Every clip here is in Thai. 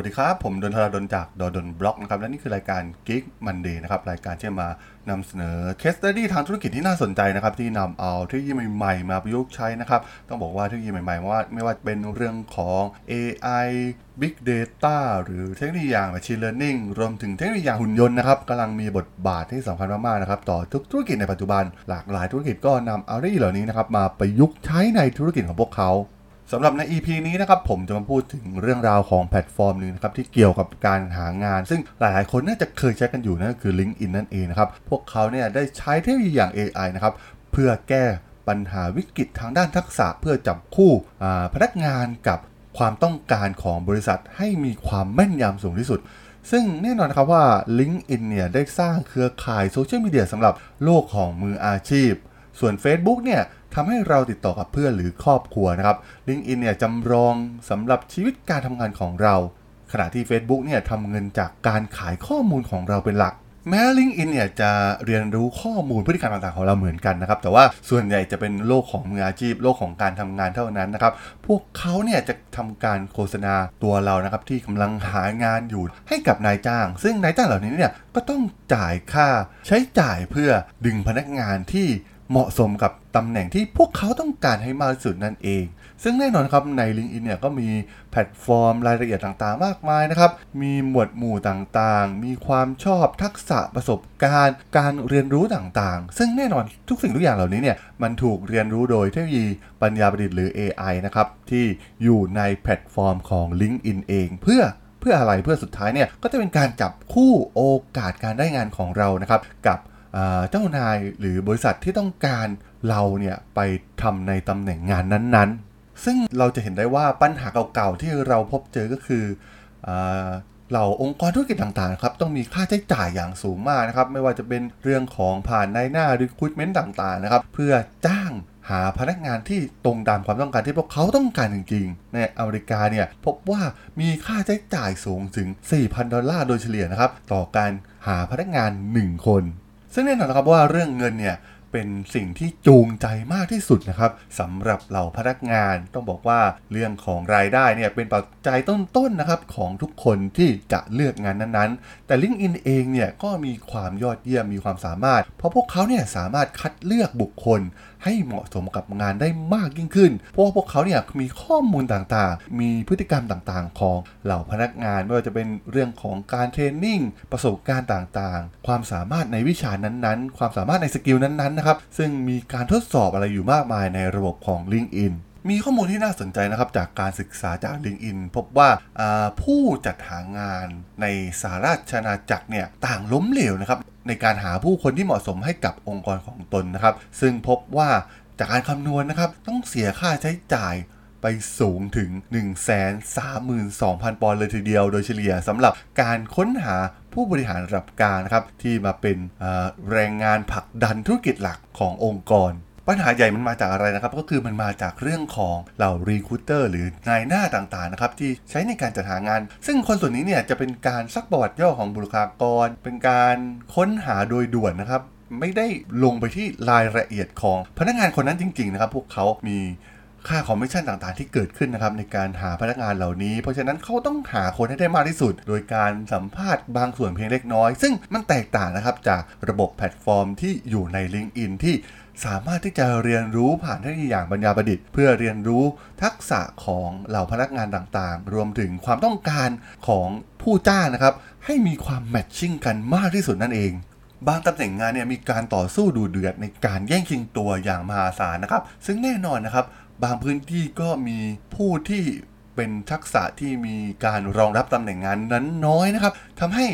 วัสดีครับ ผมดนทราดนจากดนบล็อกนะครับ และนี่คือรายการ Geek Monday นะครับ รายการที่มานำเสนอเคส t ดี้ทางธุรกิจที่น่าสนใจนะครับ ที่นำเอาเทคโนโลยีใหม่ๆ มาประยุกต์ใช้นะครับ ต้องบอกว่าเทคโนโลยีใหม่ๆว่าไม่ว่าเป็นเรื่องของ AI Big Data หรือเทคโนโลยีอย่าง Machine Learning รวมถึงเทคโนโลยีอย่างหุ่นยนต์นะครับกำลังมีบทบาทที่สำคัญมากๆนะครับต่อทุกธุรกิจในปัจจุบัน หลากหลายธุรกิจก็นำเอาเทคโนโลยีเหล่านี้นะครับมาประยุกต์ใช้ในธุรกิจของพวกเขา สำหรับใน EP นี้นะครับผมจะมาพูดถึงเรื่องราวของแพลตฟอร์มหนึ่งนะครับที่เกี่ยวกับการหางาน ซึ่งหลายๆ คนน่าจะเคยใช้กันอยู่นั่นคือ LinkedIn นั่นเองนะครับพวกเขาเนี่ยได้ใช้เทคโนโลยีอย่าง AI นะครับเพื่อแก้ปัญหาวิกฤตทางด้านทักษะ เพื่อจับคู่พนักงานกับความต้องการของบริษัทให้มีความแม่นยำสูงที่สุด ซึ่งแน่นอนนะครับว่า LinkedIn เนี่ยได้สร้างเครือข่ายโซเชียลมีเดียสำหรับโลกของมืออาชีพ ส่วน Facebook เนี่ยทำให้เราติดต่อกับเพื่อนหรือครอบครัวนะครับ LinkedIn เนี่ยจำลองสำหรับชีวิตการทำงานของเรา ขณะที่ Facebook เนี่ยทำเงินจากการขายข้อมูลของเราเป็นหลัก แม้ LinkedIn เนี่ยจะเรียนรู้ข้อมูลพฤติกรรมต่างๆของเราเหมือนกันนะครับ แต่ว่าส่วนใหญ่จะเป็นโลกของมืออาชีพ โลกของการทำงานเท่านั้นนะครับ พวกเขาเนี่ยจะทำการโฆษณาตัวเรานะครับที่กำลังหางานอยู่ให้กับนายจ้าง ซึ่งนายจ้างเหล่านี้เนี่ยก็ต้องจ่ายค่าใช้จ่ายเพื่อดึงพนักงานที่ เหมาะสมกับตำแหน่งที่พวกเขาต้องการให้มากที่สุดนั่นเอง ซึ่งแน่นอนครับใน LinkedIn เนี่ยก็มีแพลตฟอร์มรายละเอียดต่างๆ มากมายนะครับ มีหมวดหมู่ต่างๆ มีความชอบทักษะประสบการณ์ การเรียนรู้ต่างๆ ซึ่งแน่นอนทุกสิ่งทุกอย่างเหล่านี้เนี่ยมันถูกเรียนรู้โดยเทคโนโลยีปัญญาประดิษฐ์หรือ AI นะครับที่อยู่ในแพลตฟอร์มของ LinkedIn เอง เพื่อเพื่ออะไรเพื่อสุดท้ายเนี่ยก็จะเป็นการจับคู่โอกาสการได้งานของเรานะครับกับ เจ้านายหรือบริษัทที่ต้องการเราเนี่ยไปทำในตำแหน่งงานนั้นๆ ซึ่งเราจะเห็นได้ว่าปัญหาเก่าๆที่เราพบเจอก็คือเหล่าองค์กรธุรกิจต่างๆครับต้องมีค่าใช้จ่ายอย่างสูงมากนะครับ ไม่ว่าจะเป็นเรื่องของผ่านในหน้า recruitment ต่างๆนะครับ เพื่อจ้างหาพนักงานที่ตรงตามความต้องการที่พวกเขาต้องการจริงๆ ในอเมริกาเนี่ยพบว่ามีค่าใช้จ่ายสูงถึง 4,000 ดอลลาร์โดยเฉลี่ยนะครับ ต่อการหาพนักงาน 1 คน ซึ่งแน่นอนนะครับว่าเรื่องเงินเนี่ยเป็นสิ่งที่จูงใจมากที่สุดนะครับสำหรับเหล่าพนักงานต้องบอกว่าเรื่องของรายได้เนี่ยเป็นปัจจัยต้นๆนนะครับของทุกคนที่จะเลือกงานนั้นๆ แต่ LinkedIn เองเนี่ยก็มีความยอดเยี่ยมมีความสามารถ เพราะพวกเขาเนี่ยสามารถคัดเลือกบุคคล ให้เหมาะสมกับงานได้มากยิ่งขึ้น เพราะว่าพวกเขาเนี่ยมีข้อมูลต่างๆ มีพฤติกรรมต่างๆ ของเหล่าพนักงานไม่ว่าจะเป็นเรื่องของการเทรนนิ่งประสบการณ์ต่างๆ ความสามารถในวิชานั้นๆ ความสามารถในสกิลนั้นๆนะครับซึ่งมีการทดสอบอะไรอยู่มากมายในระบบของ LinkedIn มีข้อมูลที่น่าสนใจนะครับจากการศึกษาจาก LinkedIn พบว่าผู้จัดหางานในสหราชอาณาจักรเนี่ยต่างล้มเหลวนะครับในการหาผู้คนที่เหมาะสมให้กับองค์กรของตนนะครับ ซึ่งพบว่าจากการคำนวณนนะครับ ต้องเสียค่าใช้จ่ายไปสูงถึง 132,000 ปอนด์เลยทีเดียว โดยเฉลี่ยสำหรับการค้นหาผู้บริหารระดับกลางนะครับ ที่มาเป็นแรงงานผลักดันธุรกิจหลักขององค์กร ปัญหาใหญ่มันมาจากอะไรนะครับ ก็คือมันมาจากเรื่องของเหล่า recruiter หรือนายหน้าต่างๆนะครับที่ใช้ในการจัดหางาน ซึ่งคนส่วนนี้เนี่ยจะเป็นการซักประวัติย่อของบุคลากร เป็นการค้นหาโดยด่วนนะครับ ไม่ได้ลงไปที่รายละเอียดของพนักงานคนนั้นจริง ๆ นะครับ พวกเขามีค่าคอมมิชชั่นต่างๆ ที่เกิดขึ้นนะครับในการหาพนักงานเหล่านี้ เพราะฉะนั้นเขาต้องหาคนให้ได้มากที่สุด โดยการสัมภาษณ์บางส่วนเพียงเล็กน้อย ซึ่งมันแตกต่างนะครับจากระบบแพลตฟอร์มที่อยู่ใน LinkedIn ที่ สามารถที่จะเรียนรู้ผ่านเทคโนโลยีอย่างปัญญาประดิษฐ์เพื่อเรียนรู้ทักษะของเหล่าพนักงานต่างๆ รวมถึงความต้องการของผู้จ้างนะครับ ให้มีความ matching กันมากที่สุดนั่นเองบางตำแหน่งงานเนี่ยมีการต่อสู้ดุเดือดในการแย่งชิงตัวอย่างมหาศาลนะครับ ซึ่งแน่นอนนะครับ บางพื้นที่ก็มีผู้ที่เป็นทักษะที่มีการรองรับตำแหน่งงานนั้นน้อยนะครับทำให้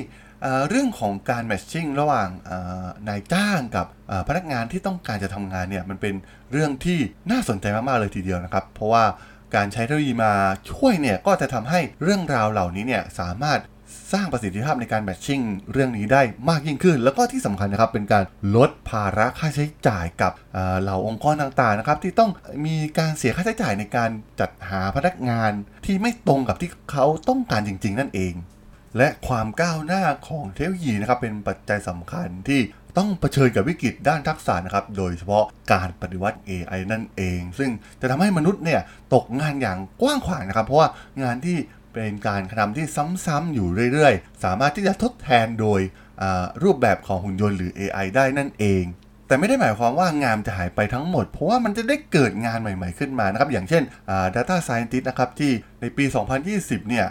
เรื่องของการแมทชิ่งระหว่างนายจ้างกับพนักงานที่ต้องการจะทำงานเนี่ยมันเป็นเรื่องที่น่าสนใจมาก ๆ เลยทีเดียวนะครับ เพราะว่าการใช้เทคโนโลยีมาช่วยเนี่ยก็จะทำให้เรื่องราวเหล่านี้เนี่ยสามารถสร้างประสิทธิภาพในการแมทชิ่งเรื่องนี้ได้มากยิ่งขึ้น แล้วก็ที่สำคัญนะครับเป็นการลดภาระค่าใช้จ่ายกับเหล่าองค์กรต่างๆนะครับที่ต้องมีการเสียค่าใช้จ่ายในการจัดหาพนักงานที่ไม่ตรงกับที่เขาต้องการจริง ๆ นั่นเอง และความก้าวหน้าของเทคโนโลยีนะครับเป็นปัจจัยสำคัญที่ต้องเผชิญกับวิกฤตด้านทักษะนะครับ โดยเฉพาะการปฏิวัติ AI นั่นเอง ซึ่งจะทำให้มนุษย์เนี่ยตกงานอย่างกว้างขวางนะครับ เพราะว่างานที่เป็นการกระทำที่ซ้ำๆอยู่เรื่อยๆ สามารถที่จะทดแทนโดยรูปแบบของหุ่นยนต์หรือ AI ได้นั่นเอง แต่ไม่ได้หมายความว่างานจะหายไปทั้งหมด เพราะว่ามันจะได้เกิดงานใหม่ๆขึ้นมานะครับ อย่างเช่น Data Scientist นะครับที่ในปี 2020 เนี่ย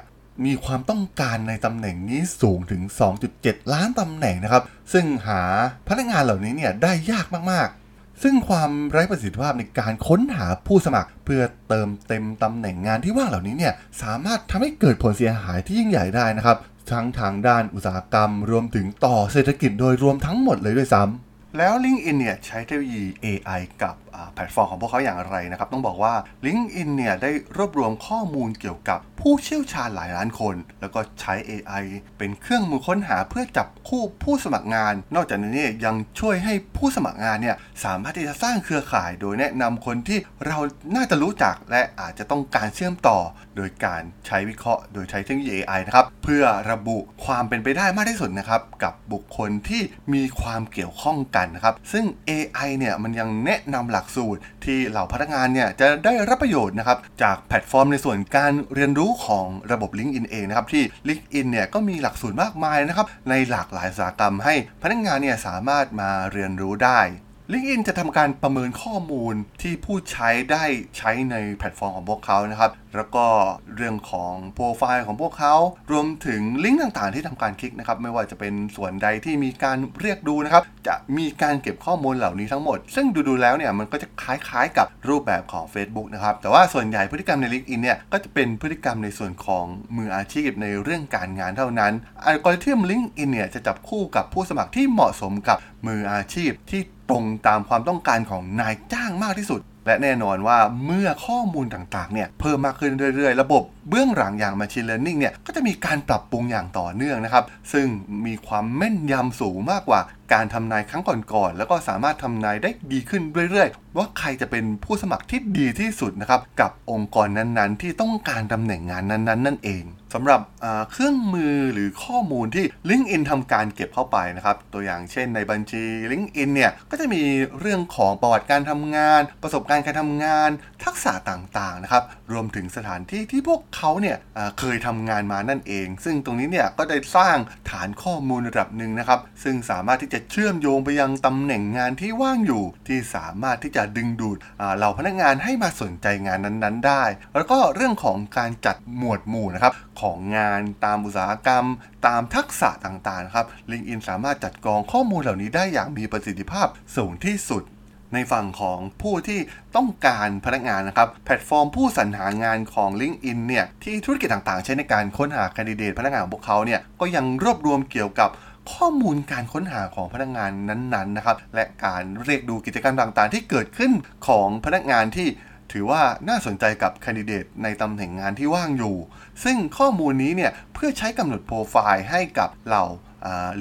มีความต้องการในตำแหน่งนี้สูงถึง 2.7 ล้านตำแหน่งนะครับ ซึ่งหาพนักงานเหล่านี้เนี่ยได้ยากมากๆ ซึ่งความไร้ประสิทธิภาพในการค้นหาผู้สมัคร เพื่อเติมเต็มตำแหน่งงานที่ว่างเหล่านี้เนี่ยสามารถทำให้เกิดผลเสียหายที่ยิ่งใหญ่ได้นะครับ ทั้งทางด้านอุตสาหกรรม รวมถึงต่อเศรษฐกิจโดยรวมทั้งหมดเลยด้วยซ้ำแล้ว LinkedIn เนี่ยใช้เทคโนโลยี AI กับ แพลตฟอร์มของพวกเขาอย่างไรนะครับ ต้องบอกว่า LinkedIn เนี่ยได้รวบรวมข้อมูลเกี่ยวกับผู้เชี่ยวชาญหลายล้านคน แล้วก็ใช้ AI เป็นเครื่องมือค้นหาเพื่อจับคู่ผู้สมัครงาน นอกจากนี้ยังช่วยให้ผู้สมัครงานเนี่ยสามารถที่จะสร้างเครือข่าย โดยแนะนำคนที่เราน่าจะรู้จักและอาจจะต้องการเชื่อมต่อ โดยการใช้วิเคราะห์ โดยใช้เทคโนโลยี AI นะครับเพื่อระบุความเป็นไปได้มากที่สุดนะครับกับบุคคลที่มีความเกี่ยวข้องกันนะครับซึ่ง AI เนี่ยมันยังแนะนำหลักสูตรที่เหล่าพนักงานเนี่ยจะได้รับประโยชน์นะครับจากแพลตฟอร์มในส่วนการเรียนรู้ของระบบ LinkedIn เองนะครับที่ LinkedIn เนี่ยก็มีหลักสูตรมากมายนะครับในหลากหลายสาหกรรมให้พนักงานเนี่ยสามารถมาเรียนรู้ได้ LinkedIn จะทำการประเมินข้อมูลที่ผู้ใช้ได้ใช้ในแพลตฟอร์มของพวกเขานะครับ แล้วก็เรื่องของโปรไฟล์ของพวกเขา รวมถึงลิงก์ต่างๆที่ทำการคลิกนะครับ ไม่ว่าจะเป็นส่วนใดที่มีการเรียกดูนะครับ จะมีการเก็บข้อมูลเหล่านี้ทั้งหมด ซึ่งดูๆแล้วเนี่ยมันก็จะคล้ายๆกับรูปแบบของ Facebook นะครับ แต่ว่าส่วนใหญ่พฤติกรรมใน LinkedIn เนี่ยก็จะเป็นพฤติกรรมในส่วนของมืออาชีพในเรื่องการงานเท่านั้นอัลกอริทึม LinkedIn เนี่ยจะจับคู่กับผู้สมัครที่เหมาะสมกับมืออาชีพที่ ตรงตามความต้องการของนายจ้างมากที่สุด และแน่นอนว่าเมื่อข้อมูลต่างๆเนี่ยเพิ่มมากขึ้นเรื่อยๆ ระบบ เบื้องหลังอย่าง Machine Learning เนี่ยก็จะมีการปรับปรุงอย่างต่อเนื่องนะครับ ซึ่งมีความแม่นยำสูงมากกว่าการทำนายครั้งก่อนๆ แล้วก็สามารถทำนายได้ดีขึ้นเรื่อยๆ ว่าใครจะเป็นผู้สมัครที่ดีที่สุดนะครับ กับองค์กรนั้นๆ ที่ต้องการตำแหน่งงานนั้นๆ นั่นเองสำหรับเครื่องมือหรือข้อมูลที่ LinkedIn ทำการเก็บเข้าไปนะครับ ตัวอย่างเช่นในบัญชี LinkedIn เนี่ยก็จะมีเรื่องของประวัติการทำงาน ประสบการณ์การทำงาน ทัก ษะต่างๆนะครับรวมถึงสถานที่ที่พวกเขาเนี่ยเคยทำงานมานั่นเอง ซึ่งตรงนี้เนี่ยก็ได้สร้างฐานข้อมูลระดับหนึ่งนะครับ ซึ่งสามารถที่จะเชื่อมโยงไปยังตำแหน่งงานที่ว่างอยู่ ที่สามารถที่จะดึงดูดเหล่าพนักงานให้มาสนใจงานนั้น ๆ ได้ แล้วก็เรื่องของการจัดหมวดหมู่นะครับของงานตามอุตสาหกรรม ตามทักษะต่างๆครับ LinkedIn สามารถจัดกรองข้อมูลเหล่านี้ได้อย่างมีประสิทธิภาพสูงที่สุด ในฝั่งของผู้ที่ต้องการพนักงานนะครับ แพลตฟอร์มผู้สรรหางานของ LinkedIn เนี่ยที่ธุรกิจต่างๆ ใช้ในการค้นหาคนดิเดตพนักงานของพวกเขาเนี่ยก็ยังรวบรวมเกี่ยวกับข้อมูลการค้นหาของพนักงานนั้นๆนะครับ และการเรียกดูกิจกรรมต่างๆ ที่เกิดขึ้นของพนักงานที่ถือว่าน่าสนใจกับ candidate ในตำแหน่งงานที่ว่างอยู่ ซึ่งข้อมูลนี้เนี่ยเพื่อใช้กำหนดโปรไฟล์ให้กับเหล่า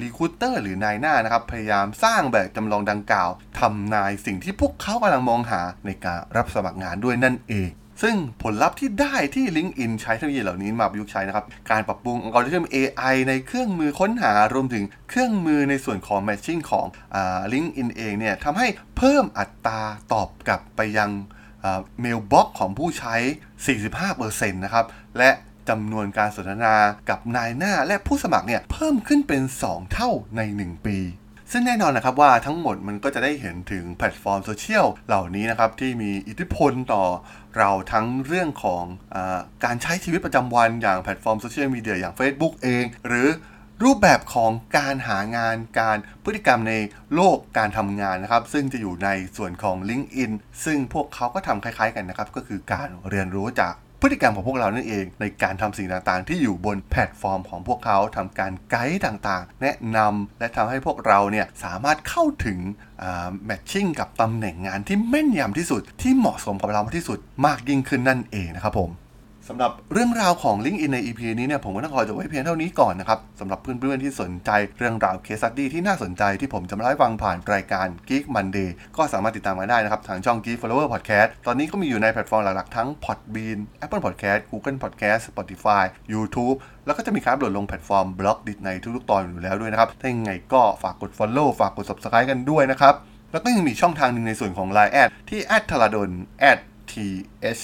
recruiter หรือนายหน้านะครับ พยายามสร้างแบบจำลองดังกล่าวทำนายสิ่งที่พวกเขากำลังมองหาในการรับสมัครงานด้วยนั่นเองซึ่งผลลัพธ์ที่ได้ที่ LinkedIn ใช้เทคโนโลยีเหล่านี้มาประยุกต์ใช้นะครับ การปรับปรุงอัลกอริทึม AI ในเครื่องมือค้นหารวมถึงเครื่องมือในส่วนของ Matching ของอ LinkedIn เองเนี่ยทำให้เพิ่มอัตราตอบกลับไปยัง mailbox ของผู้ใช้ 45%นะครับ และ จำนวนการสนทนากับนายหน้าและผู้สมัครเนี่ยเพิ่มขึ้นเป็น 2 เท่าใน 1 ปีซึ่งแน่นอนนะครับว่าทั้งหมดมันก็จะได้เห็นถึงแพลตฟอร์มโซเชียลเหล่านี้นะครับที่มีอิทธิพลต่อเราทั้งเรื่องของอการใช้ชีวิตประจำวันอย่างแพลตฟอร์มโซเชียลมีเดียอย่าง Facebook เอง หรือรูปแบบของการหางานการพฤติกรรมในโลกการทำงานนะครับ ซึ่งจะอยู่ในส่วนของ LinkedIn ซึ่งพวกเขาก็ทำคล้ายๆกันนะครับ ก็คือการเรียนรู้จาก พฤติกรรมของพวกเรานั่นเอง ในการทำสิ่งต่างๆ ที่อยู่บนแพลตฟอร์มของพวกเขาทำการไกด์ต่างๆ แนะนำและทำให้พวกเราเนี่ยสามารถเข้าถึงแมทชิ่งกับตำแหน่งงานที่แม่นยำที่สุดที่เหมาะสมกับเราที่สุดมากยิ่งขึ้นนั่นเองนะครับผม สำหรับเรื่องราวของ LinkedIn ใน EP นี้เนี่ยผมก็ต้องขอจบไว้เพียงเท่านี้ก่อนนะครับสำหรับเพื่อนๆที่สนใจเรื่องราว case study ที่น่าสนใจที่ผมจะมาเล่าให้ฟังผ่านรายการ Geek Monday ก็สามารถติดตามมาได้นะครับ ทางช่อง Geek Forever Podcast ตอนนี้ก็มีอยู่ในแพลตฟอร์มหลักๆทั้ง Podbean Apple Podcast Google Podcast Spotify YouTube แล้วก็จะมีการอัปโหลดลงแพลตฟอร์ม Blockdit ในทุกๆตอนอยู่แล้วด้วยนะครับถ้ายังไงก็ฝากกด Follow ฝากกด Subscribe กันด้วยนะครับแล้วก็ยังมีช่องทางหนึ่งในส่วนของ Line แอดที่แอดทราดน T H